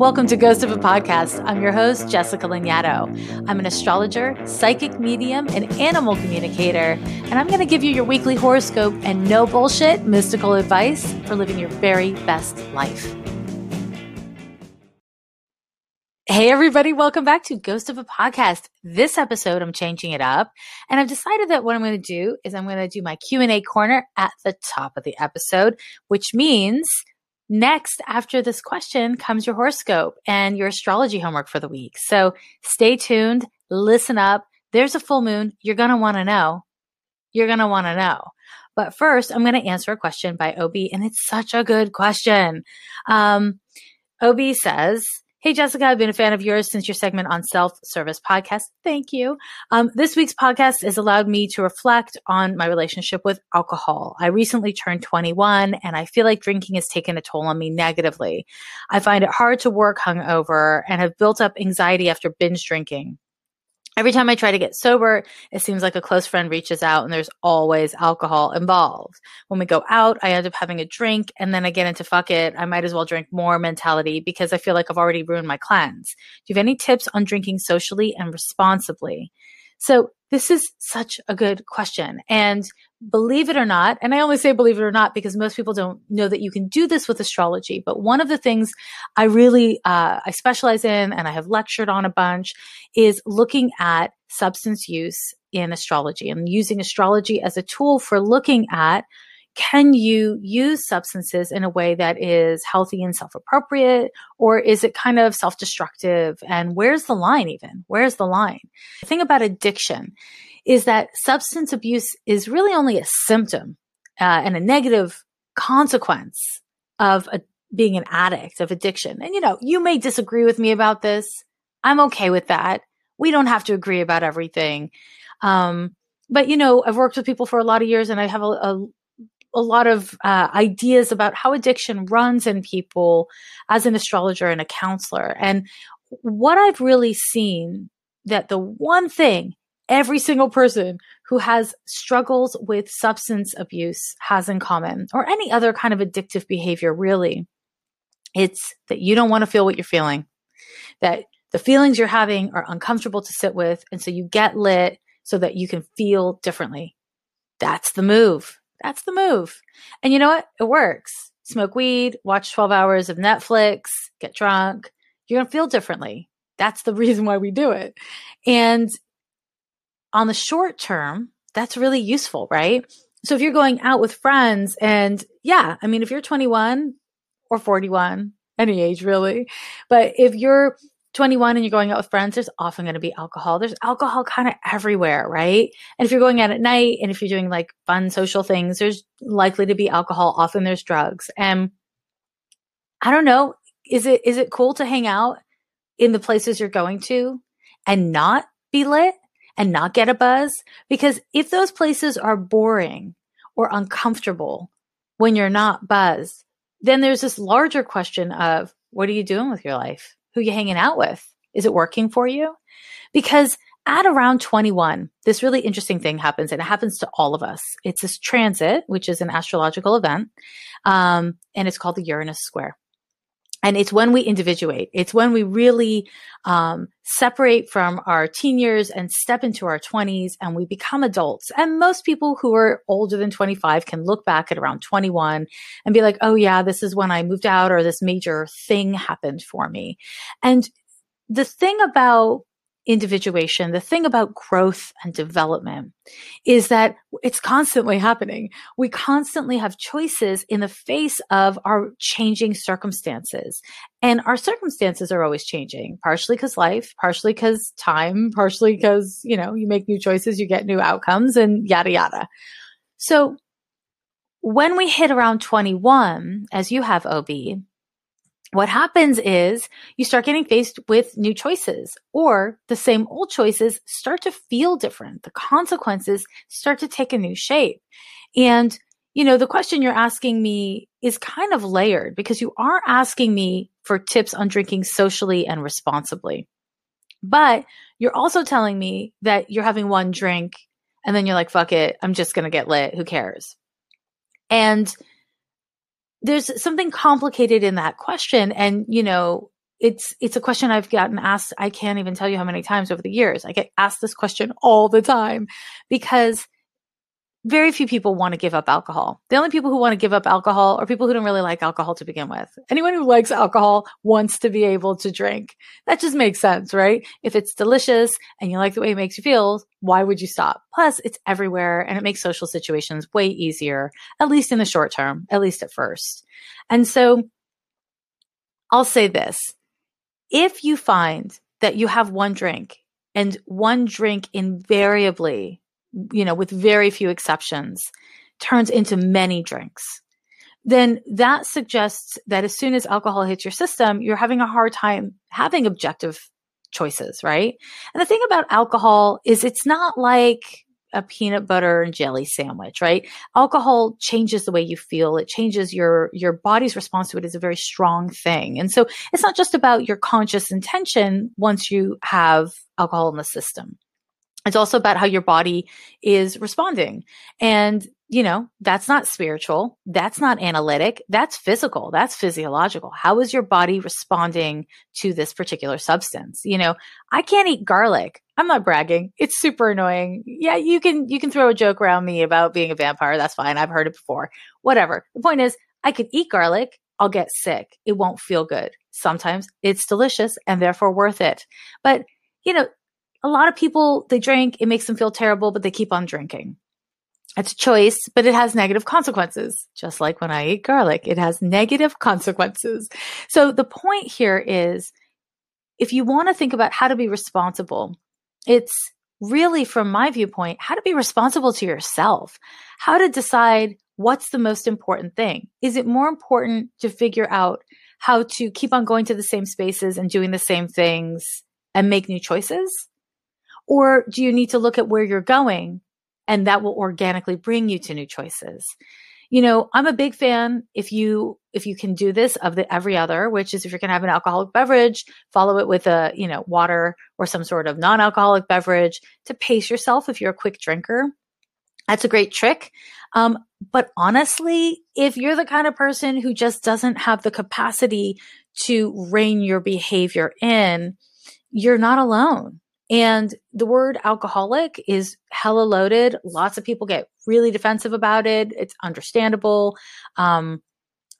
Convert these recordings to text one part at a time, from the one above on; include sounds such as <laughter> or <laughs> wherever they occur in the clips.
Welcome to Ghost of a Podcast. I'm your host, Jessica Lanyadoo. I'm an astrologer, psychic medium, and animal communicator, and I'm going to give you your weekly horoscope and no bullshit mystical advice for living your very best life. Hey everybody, welcome back to Ghost of a Podcast. This episode I'm changing it up and I've decided that what I'm going to do is I'm going to do my Q&A corner at the top of the episode, which means Next, after this question comes your horoscope and your astrology homework for the week. So stay tuned, listen up. There's a full moon. You're going to want to know. You're going to want to know. But first, I'm going to answer a question by OB, and it's such a good question. Um, OB says, Hey, Jessica, I've been a fan of yours since your segment on self service podcast. Thank you. Um, this week's podcast has allowed me to reflect on my relationship with alcohol. I recently turned 21 and I feel like drinking has taken a toll on me negatively. I find it hard to work hungover and have built up anxiety after binge drinking. Every time I try to get sober, it seems like a close friend reaches out and there's always alcohol involved. When we go out, I end up having a drink and then I get into fuck it, I might as well drink more mentality because I feel like I've already ruined my cleanse. Do you have any tips on drinking socially and responsibly? So this is such a good question. And believe it or not, and I only say believe it or not because most people don't know that you can do this with astrology. But one of the things I really, uh, I specialize in and I have lectured on a bunch is looking at substance use in astrology and using astrology as a tool for looking at can you use substances in a way that is healthy and self appropriate, or is it kind of self destructive? And where's the line, even? Where's the line? The thing about addiction is that substance abuse is really only a symptom uh, and a negative consequence of a, being an addict, of addiction. And, you know, you may disagree with me about this. I'm okay with that. We don't have to agree about everything. Um, but you know, I've worked with people for a lot of years, and I have a, a, a lot of uh, ideas about how addiction runs in people as an astrologer and a counselor. And what I've really seen that the one thing every single person who has struggles with substance abuse has in common, or any other kind of addictive behavior, really, it's that you don't want to feel what you're feeling, that the feelings you're having are uncomfortable to sit with. And so you get lit so that you can feel differently. That's the move. That's the move. And you know what? It works. Smoke weed, watch 12 hours of Netflix, get drunk. You're going to feel differently. That's the <laughs> reason why we do it. And on the short term, that's really useful, right? So if you're going out with friends and yeah, I mean, if you're 21 or 41, any age really, but if you're 21 and you're going out with friends, there's often going to be alcohol. There's alcohol kind of everywhere, right? And if you're going out at night and if you're doing like fun social things, there's likely to be alcohol. Often there's drugs. And I don't know, is it is it cool to hang out in the places you're going to and not be lit and not get a buzz? Because if those places are boring or uncomfortable when you're not buzzed, then there's this larger question of what are you doing with your life? Who you hanging out with. Is it working for you? Because at around 21, this really interesting thing happens, and it happens to all of us. It's this transit, which is an astrological event, um, and it's called the Uranus Square. And it's when we individuate. It's when we really um, separate from our teen years and step into our 20s and we become adults. And most people who are older than 25 can look back at around 21 and be like, oh, yeah, this is when I moved out or this major thing happened for me. And the thing about individuation, the thing about growth and development is that it's constantly happening. We constantly have choices in the face of our changing circumstances. And our circumstances are always changing, partially because life, partially because time, partially because, you know, you make new choices, you get new outcomes and yada, yada. So when we hit around 21, as you have OB, what happens is you start getting faced with new choices or the same old choices start to feel different. The consequences start to take a new shape. And, you know, the question you're asking me is kind of layered because you are asking me for tips on drinking socially and responsibly. But you're also telling me that you're having one drink and then you're like, fuck it, I'm just going to get lit. Who cares? And there's something complicated in that question. And, you know, it's it's a question I've gotten asked. I can't even tell you how many times over the years. I get asked this question all the time because very few people want to give up alcohol. The only people who want to give up alcohol are people who don't really like alcohol to begin with. Anyone who likes alcohol wants to be able to drink. That just makes sense, right? If it's delicious and you like the way it makes you feel, why would you stop? Plus, it's everywhere and it makes social situations way easier, at least in the short term, at least at first. And so I'll say this. If you find that you have one drink and one drink invariably you know, with very few exceptions, turns into many drinks, then that suggests that as soon as alcohol hits your system, you're having a hard time having objective choices, right? And the thing about alcohol is it's not like a peanut butter and jelly sandwich, right? Alcohol changes the way you feel. It changes your, your body's response to it is a very strong thing. And so it's not just about your conscious intention once you have alcohol in the system. It's also about how your body is responding. And, you know, that's not spiritual. That's not analytic. That's physical. That's physiological. How is your body responding to this particular substance? You know, I can't eat garlic. I'm not bragging. It's super annoying. Yeah, you can, you can throw a joke around me about being a vampire. That's fine. I've heard it before. Whatever. The point is, I could eat garlic. I'll get sick. It won't feel good. Sometimes it's delicious and therefore worth it. But, you know, a lot of people, they drink, it makes them feel terrible, but they keep on drinking. It's a choice, but it has negative consequences. Just like when I eat garlic, it has negative <laughs> consequences. So the point here is if you want to think about how to be responsible, it's really, from my viewpoint, how to be responsible to yourself, how to decide what's the most important thing. Is it more important to figure out how to keep on going to the same spaces and doing the same things and make new choices? Or do you need to look at where you're going and that will organically bring you to new choices? You know, I'm a big fan if you if you can do this of the every other, which is if you're going to have an alcoholic beverage, follow it with a, you know, water or some sort of non-alcoholic beverage to pace yourself if you're a quick drinker. That's a great trick. Um, but honestly, if you're the kind of person who just doesn't have the capacity to rein your behavior in, you're not alone. And the word alcoholic is hella loaded. Lots of people get really defensive about it. It's understandable. Um,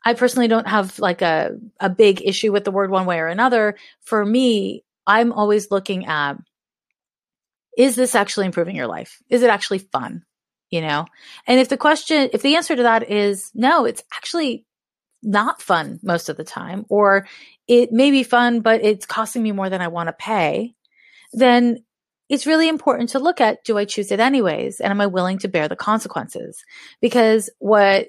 I personally don't have like a, a big issue with the word one way or another. For me, I'm always looking at, is this actually improving your life? Is it actually fun? You know? And if the question, if the answer to that is no, it's actually not fun most of the time, or it may be fun, but it's costing me more than I want to pay then it's really important to look at do I choose it anyways? And am I willing to bear the consequences? Because what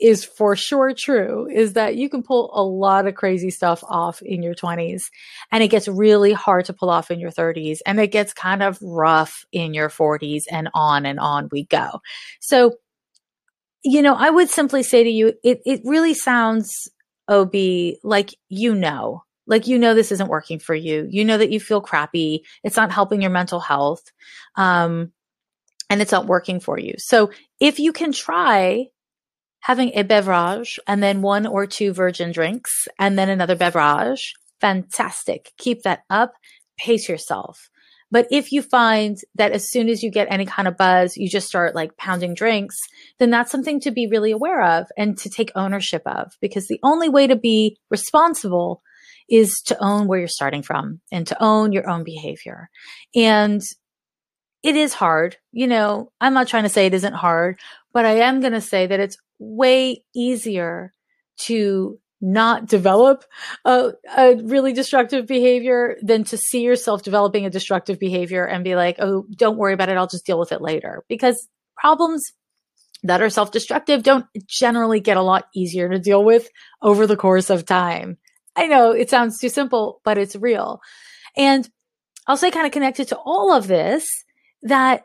is for sure true is that you can pull a lot of crazy stuff off in your 20s and it gets really hard to pull off in your 30s and it gets kind of rough in your 40s and on and on we go. So, you know, I would simply say to you, it, it really sounds, OB, like you know like, you know, this isn't working for you. You know that you feel crappy. It's not helping your mental health. Um, and it's not working for you. So if you can try having a beverage and then one or two virgin drinks and then another beverage, fantastic. Keep that up. Pace yourself. But if you find that as soon as you get any kind of buzz, you just start like pounding drinks, then that's something to be really aware of and to take ownership of because the only way to be responsible is to own where you're starting from and to own your own behavior. And it is hard. You know, I'm not trying to say it isn't hard, but I am going to say that it's way easier to not develop a, a, really destructive behavior than to see yourself developing a destructive behavior and be like, oh, don't worry about it. I'll just deal with it later. Because problems that are self destructive don't generally get a lot easier to deal with over the course of time. I know it sounds too simple, but it's real. And I'll say kind of connected to all of this that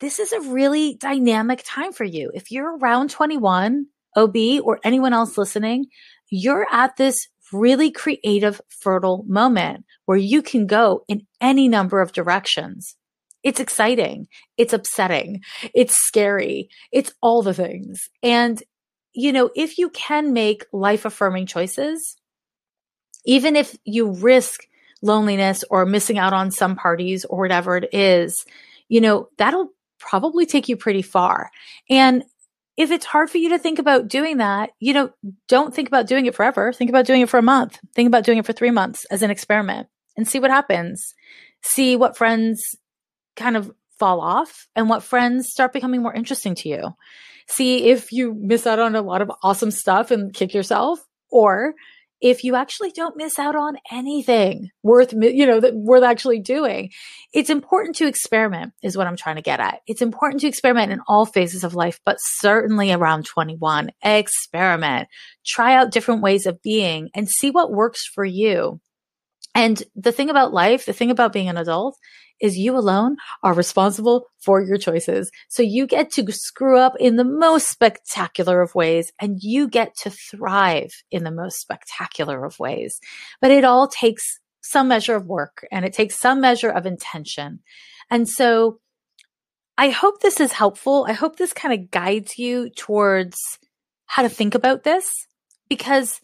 this is a really dynamic time for you. If you're around 21, OB or anyone else listening, you're at this really creative, fertile moment where you can go in any number of directions. It's exciting. It's upsetting. It's scary. It's all the things. And, you know, if you can make life affirming choices, Even if you risk loneliness or missing out on some parties or whatever it is, you know, that'll probably take you pretty far. And if it's hard for you to think about doing that, you know, don't think about doing it forever. Think about doing it for a month. Think about doing it for three months as an experiment and see what happens. See what friends kind of fall off and what friends start becoming more interesting to you. See if you miss out on a lot of awesome stuff and kick yourself or if you actually don't miss out on anything worth, you know, that worth actually doing. It's important to experiment is what I'm trying to get at. It's important to experiment in all phases of life, but certainly around 21. Experiment, try out different ways of being and see what works for you. And the thing about life, the thing about being an adult is you alone are responsible for your choices. So you get to screw up in the most spectacular of ways and you get to thrive in the most spectacular of ways. But it all takes some measure of work and it takes some measure of intention. And so I hope this is helpful. I hope this kind of guides you towards how to think about this because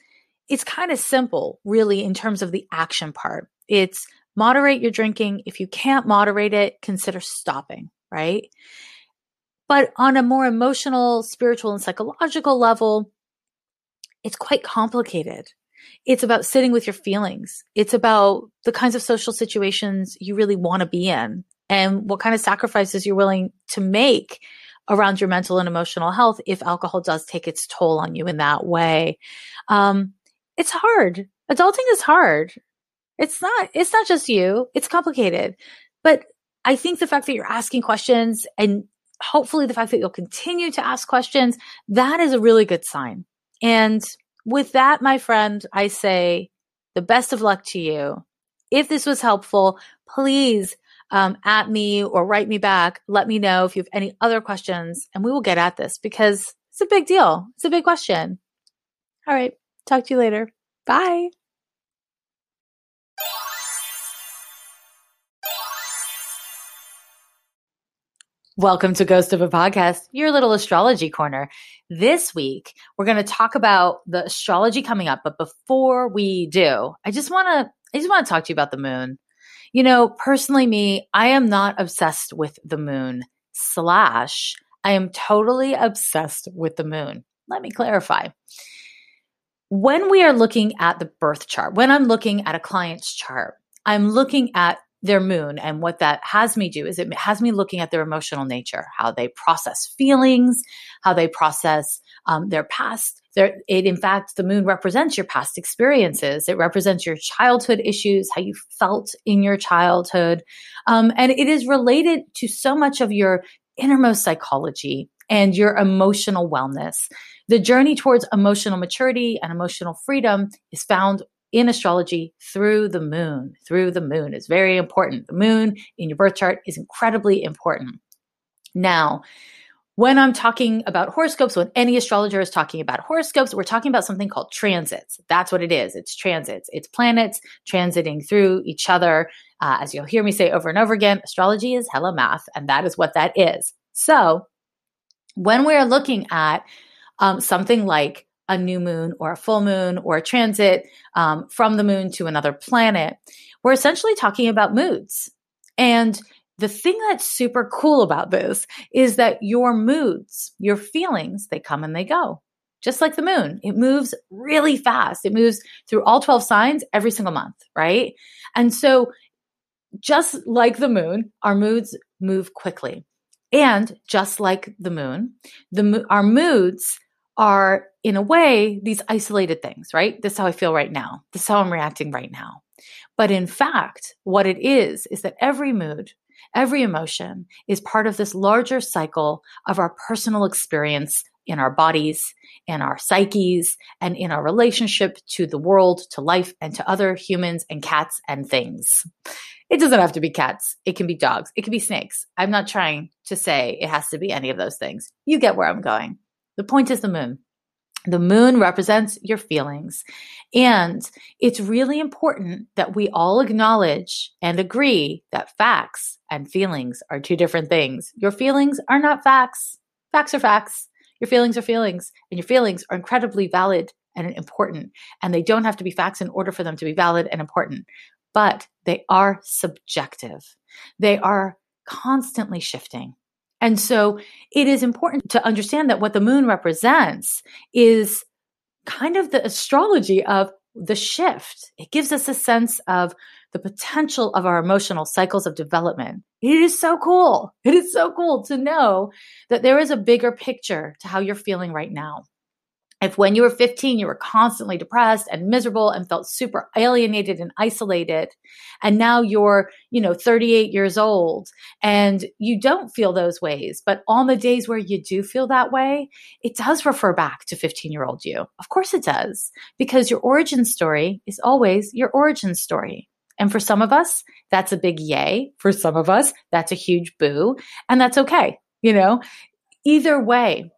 it's kind of simple, really, in terms of the action part. It's moderate your drinking. If you can't moderate it, consider stopping, right? But on a more emotional, spiritual, and psychological level, it's quite complicated. It's about sitting with your feelings. It's about the kinds of social situations you really want to be in and what kind of sacrifices you're willing to make around your mental and emotional health if alcohol does take its toll on you in that way. Um, it's hard. Adulting is hard. It's not, it's not just you. It's complicated. But I think the fact that you're asking questions and hopefully the fact that you'll continue to ask questions, that is a really good sign. And with that, my friend, I say the best of luck to you. If this was helpful, please um, at me or write me back. Let me know if you have any other questions and we will get at this because it's a big deal. It's a big question. All right. Talk to you later. Bye. Welcome to Ghost of a Podcast, your little astrology corner. This week, we're going to talk about the astrology coming up. But before we do, I just want to, I just want to talk to you about the moon. You know, personally, me, I am not obsessed with the moon, slash, I am totally obsessed with the moon. Let me clarify when we are looking at the birth chart, when I'm looking at a client's chart, I'm looking at their moon and what that has me do is it has me looking at their emotional nature, how they process feelings, how they process um, their past. It, in fact, the moon represents your past experiences. It represents your childhood issues, how you felt in your childhood. Um, and it is related to so much of your innermost psychology and your emotional wellness. The journey towards emotional maturity and emotional freedom is found in astrology through the moon. Through the moon is very important. The moon in your birth chart is incredibly important. Now, when I'm talking about horoscopes, when any astrologer is talking about horoscopes, we're talking about something called transits. That's what it is. It's transits. It's planets transiting through each other. Uh, as you'll hear me say over and over again, astrology is hella math, and that is what that is. So, when we're looking at um, something like a new moon or a full moon or a transit um, from the moon to another planet, we're essentially talking about moods. And the thing that's super cool about this is that your moods, your feelings, they come and they go. Just like the moon, it moves really fast. It moves through all 12 signs every single month, right? And so, just like the moon, our moods move quickly. And just like the moon, the our moods are in a way these isolated things, right? This is how I feel right now. This is how I'm reacting right now. But in fact, what it is is that every mood, every emotion is part of this larger cycle of our personal experience in our bodies, in our psyches, and in our relationship to the world, to life, and to other humans and cats and things. It doesn't have to be cats. It can be dogs. It can be snakes. I'm not trying to say it has to be any of those things. You get where I'm going. The point is the moon. The moon represents your feelings. And it's really important that we all acknowledge and agree that facts and feelings are two different things. Your feelings are not facts. Facts are facts. Your feelings are feelings, and your feelings are incredibly valid and important. And they don't have to be facts in order for them to be valid and important, but they are subjective. They are constantly shifting. And so it is important to understand that what the moon represents is kind of the astrology of the shift. It gives us a sense of the potential of our emotional cycles of development. It is so cool. It is so cool to know that there is a bigger picture to how you're feeling right now if when you were 15 you were constantly depressed and miserable and felt super alienated and isolated and now you're you know 38 years old and you don't feel those ways but on the days where you do feel that way it does refer back to 15 year old you. Of course it does because your origin story is always your origin story. And for some of us that's a big yay. For some of us that's a huge boo and that's okay you know? Either way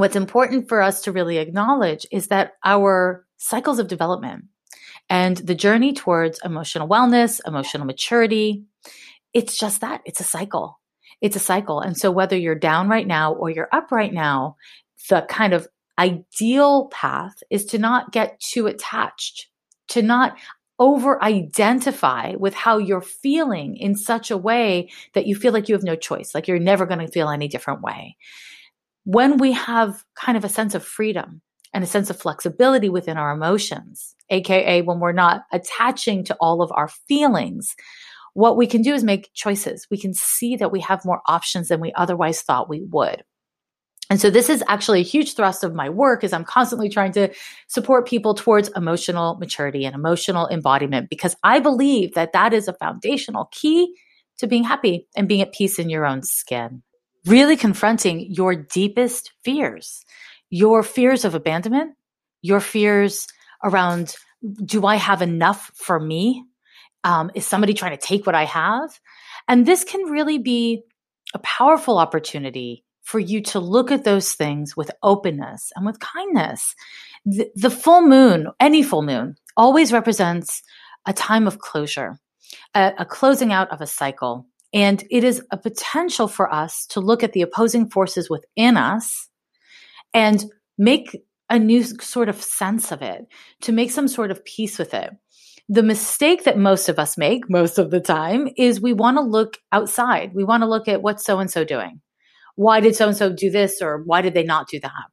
what's important for us to really acknowledge is that our cycles of development and the journey towards emotional wellness, emotional maturity, it's just that it's a cycle. It's a cycle. And so whether you're down right now or you're up right now, the kind of ideal path is to not get too attached, to not over identify with how you're feeling in such a way that you feel like you have no choice, like you're never going to feel any different way when we have kind of a sense of freedom and a sense of flexibility within our emotions, aka when we're not attaching to all of our feelings, what we can do is make choices. We can see that we have more options than we otherwise thought we would. And so this is actually a huge thrust of my work is I'm constantly trying to support people towards emotional maturity and emotional embodiment because I believe that that is a foundational key to being happy and being at peace in your own skin really confronting your deepest fears, your fears of abandonment, your fears around do I have enough for me? Um, is somebody trying to take what I have? And this can really be a powerful opportunity for you to look at those things with openness and with kindness. The, the full moon, any full moon, always represents a time of closure, a, a closing out of a cycle, and it is a potential for us to look at the opposing forces within us and make a new sort of sense of it, to make some sort of peace with it. The mistake that most of us make most of the time is we want to look outside. We want to look at what's so and so doing. Why did so and so do this or why did they not do that?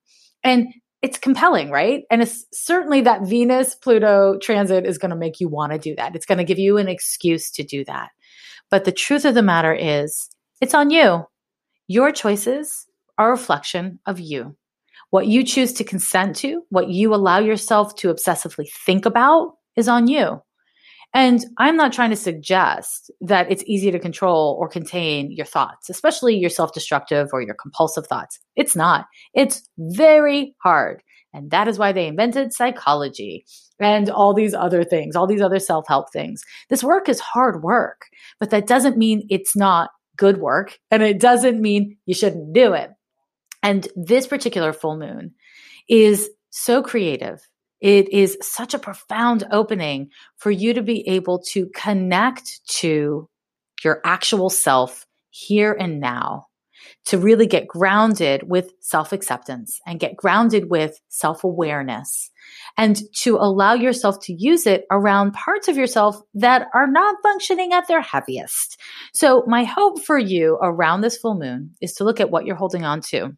And it's compelling, right? And it's certainly that Venus Pluto transit is going to make you want to do that. It's going to give you an excuse to do that. But the truth of the matter is, it's on you. Your choices are a reflection of you. What you choose to consent to, what you allow yourself to obsessively think about is on you. And I'm not trying to suggest that it's easy to control or contain your thoughts, especially your self destructive or your compulsive thoughts. It's not. It's very hard. And that is why they invented psychology and all these other things, all these other self help things. This work is hard work, but that doesn't mean it's not good work. And it doesn't mean you shouldn't do it. And this particular full moon is so creative. It is such a profound opening for you to be able to connect to your actual self here and now to really get grounded with self acceptance and get grounded with self awareness and to allow yourself to use it around parts of yourself that are not functioning at their heaviest. So, my hope for you around this full moon is to look at what you're holding on to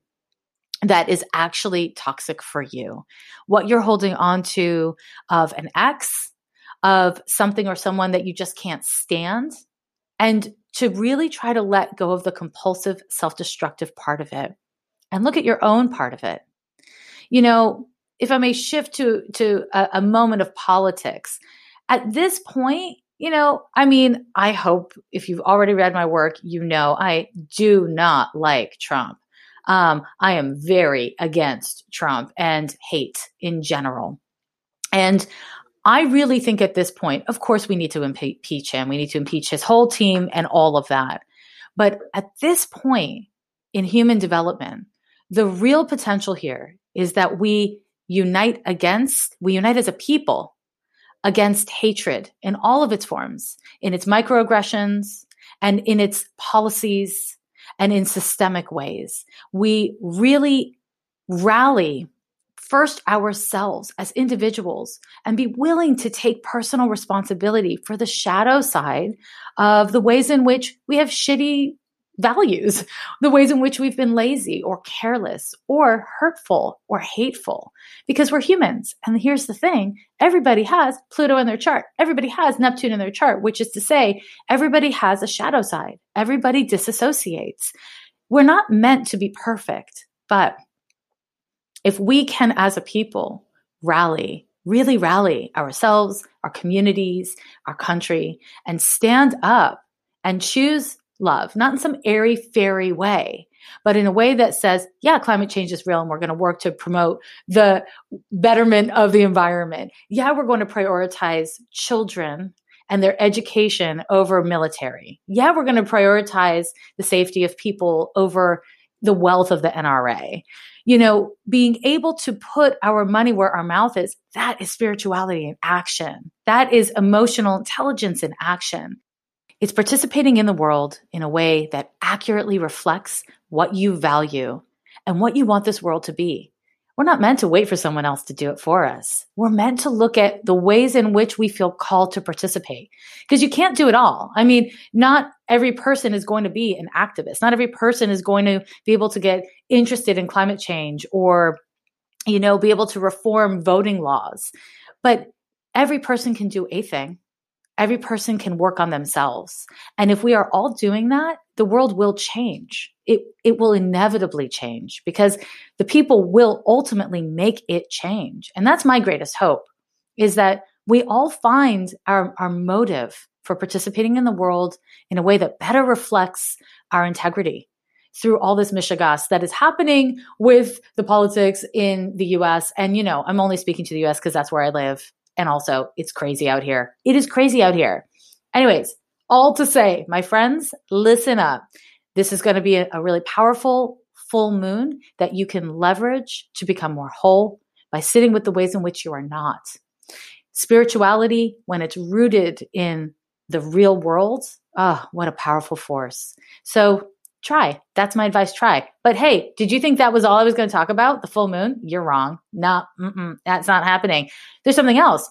that is actually toxic for you. What you're holding on to of an ex, of something or someone that you just can't stand, and to really try to let go of the compulsive, self destructive part of it and look at your own part of it. You know, if I may shift to, to a, a moment of politics, at this point, you know, I mean, I hope if you've already read my work, you know I do not like Trump. Um, I am very against Trump and hate in general. And I really think at this point, of course, we need to impeach him. We need to impeach his whole team and all of that. But at this point in human development, the real potential here is that we unite against, we unite as a people against hatred in all of its forms, in its microaggressions and in its policies and in systemic ways. We really rally first ourselves as individuals and be willing to take personal responsibility for the shadow side of the ways in which we have shitty values, <laughs> the ways in which we've been lazy or careless or hurtful or hateful because we're humans. And here's the thing everybody has Pluto in their chart, everybody has Neptune in their chart, which is to say, everybody has a shadow side, everybody disassociates. We're not meant to be perfect, but if we can, as a people, rally, really rally ourselves, our communities, our country, and stand up and choose love, not in some airy fairy way, but in a way that says, yeah, climate change is real and we're going to work to promote the betterment of the environment. Yeah, we're going to prioritize children and their education over military. Yeah, we're going to prioritize the safety of people over the wealth of the NRA you know, being able to put our money where our mouth is, that is spirituality in action. That is emotional intelligence in action. It's participating in the world in a way that accurately reflects what you value and what you want this world to be. We're not meant to wait for someone else to do it for us. We're meant to look at the ways in which we feel called to participate because you can't do it all. I mean, not every person is going to be an activist. Not every person is going to be able to get interested in climate change or, you know, be able to reform voting laws. But every person can do a thing every person can work on themselves. And if we are all doing that, the world will change. It, it will inevitably change because the people will ultimately make it change. And that's my greatest hope is that we all find our, our motive for participating in the world in a way that better reflects our integrity through all this mishegas that is happening with the politics in the US. And, you know, I'm only speaking to the US because that's where I live. And also, it's crazy out here. It is crazy out here. Anyways, all to say, my friends, listen up. This is going to be a, a really powerful full moon that you can leverage to become more whole by sitting with the ways in which you are not. Spirituality, when it's rooted in the real world, ah, oh, what a powerful force. So try. That's my advice. Try. But hey, did you think that was all I was going to talk about? The full moon? You're wrong. No, that's not happening. There's something else.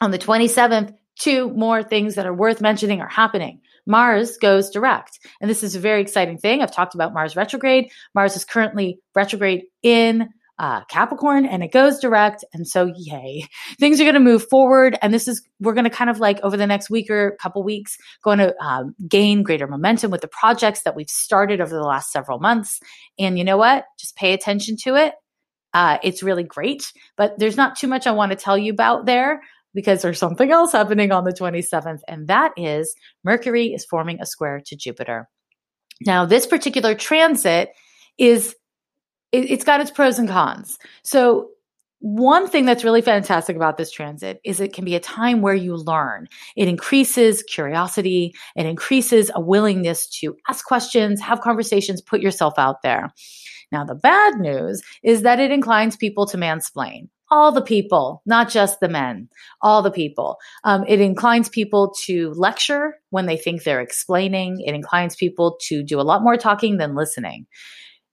On the 27th, two more things that are worth mentioning are happening. Mars goes direct. And this is a very exciting thing. I've talked about Mars retrograde. Mars is currently retrograde in uh, Capricorn and it goes direct. And so, yay, <laughs> things are going to move forward. And this is, we're going to kind of like over the next week or couple weeks, going to um, gain greater momentum with the projects that we've started over the last several months. And you know what? Just pay attention to it. Uh, it's really great, but there's not too much I want to tell you about there because there's something else happening on the 27th, and that is Mercury is forming a square to Jupiter. Now, this particular transit is it, it's got its pros and cons. So one thing that's really fantastic about this transit is it can be a time where you learn. It increases curiosity. It increases a willingness to ask questions, have conversations, put yourself out there. Now, the bad news is that it inclines people to mansplain. All the people, not just the men, all the people. Um, it inclines people to lecture when they think they're explaining. It inclines people to do a lot more talking than listening.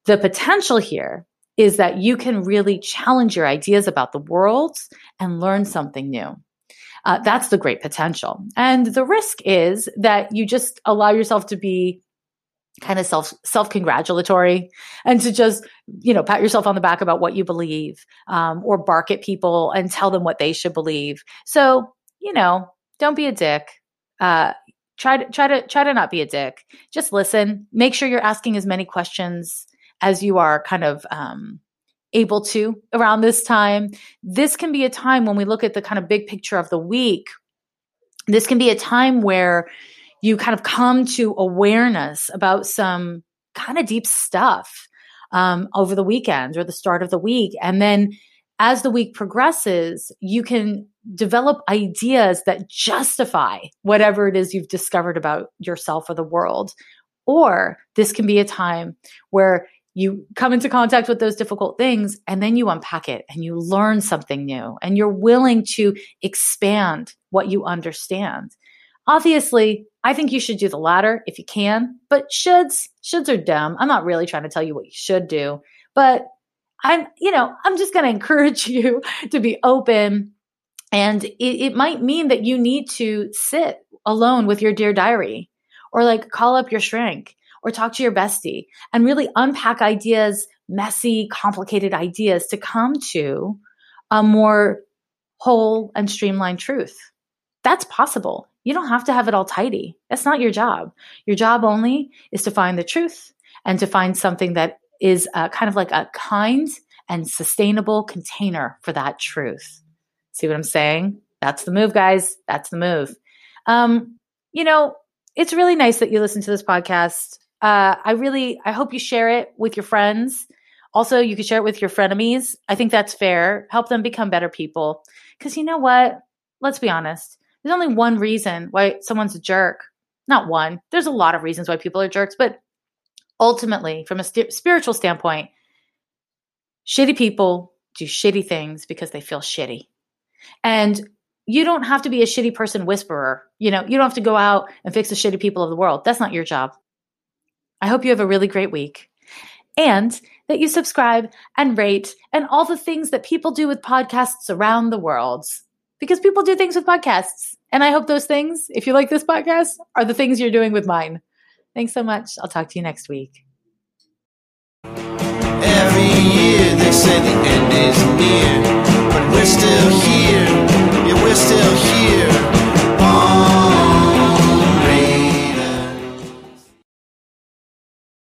The potential here is that you can really challenge your ideas about the world and learn something new. Uh, that's the great potential. And the risk is that you just allow yourself to be kind of self self congratulatory and to just you know pat yourself on the back about what you believe um, or bark at people and tell them what they should believe. So you know, don't be a dick. Uh, try to try to try to not be a dick. Just listen. Make sure you're asking as many questions as you are kind of um, able to around this time. This can be a time when we look at the kind of big picture of the week. This can be a time where you kind of come to awareness about some kind of deep stuff um, over the weekend or the start of the week. And then as the week progresses, you can develop ideas that justify whatever it is you've discovered about yourself or the world. Or this can be a time where you come into contact with those difficult things and then you unpack it and you learn something new and you're willing to expand what you understand. Obviously, I think you should do the latter if you can, but shoulds, shoulds are dumb. I'm not really trying to tell you what you should do, but I'm, you know, I'm just going <laughs> to encourage you to be open. And it, it might mean that you need to sit alone with your dear diary or like call up your shrink or talk to your bestie and really unpack ideas, messy, complicated ideas to come to a more whole and streamlined truth. That's possible. You don't have to have it all tidy. That's not your job. Your job only is to find the truth and to find something that is kind of like a kind and sustainable container for that truth. See what I'm saying? That's the move, guys. That's the move. Um, you know, it's really nice that you listen to this podcast. Uh, I really, I hope you share it with your friends. Also, you can share it with your frenemies. I think that's fair. Help them become better people. Because you know what? Let's be honest. There's only one reason why someone's a jerk. Not one. There's a lot of reasons why people are jerks, but ultimately, from a st- spiritual standpoint, shitty people do shitty things because they feel shitty. And you don't have to be a shitty person whisperer. You know, you don't have to go out and fix the shitty people of the world. That's not your job. I hope you have a really great week and that you subscribe and rate and all the things that people do with podcasts around the world because people do things with podcasts. And I hope those things, if you like this podcast, are the things you're doing with mine. Thanks so much. I'll talk to you next week. Every year they say the end is near, but we're still here. Yeah, we're still here.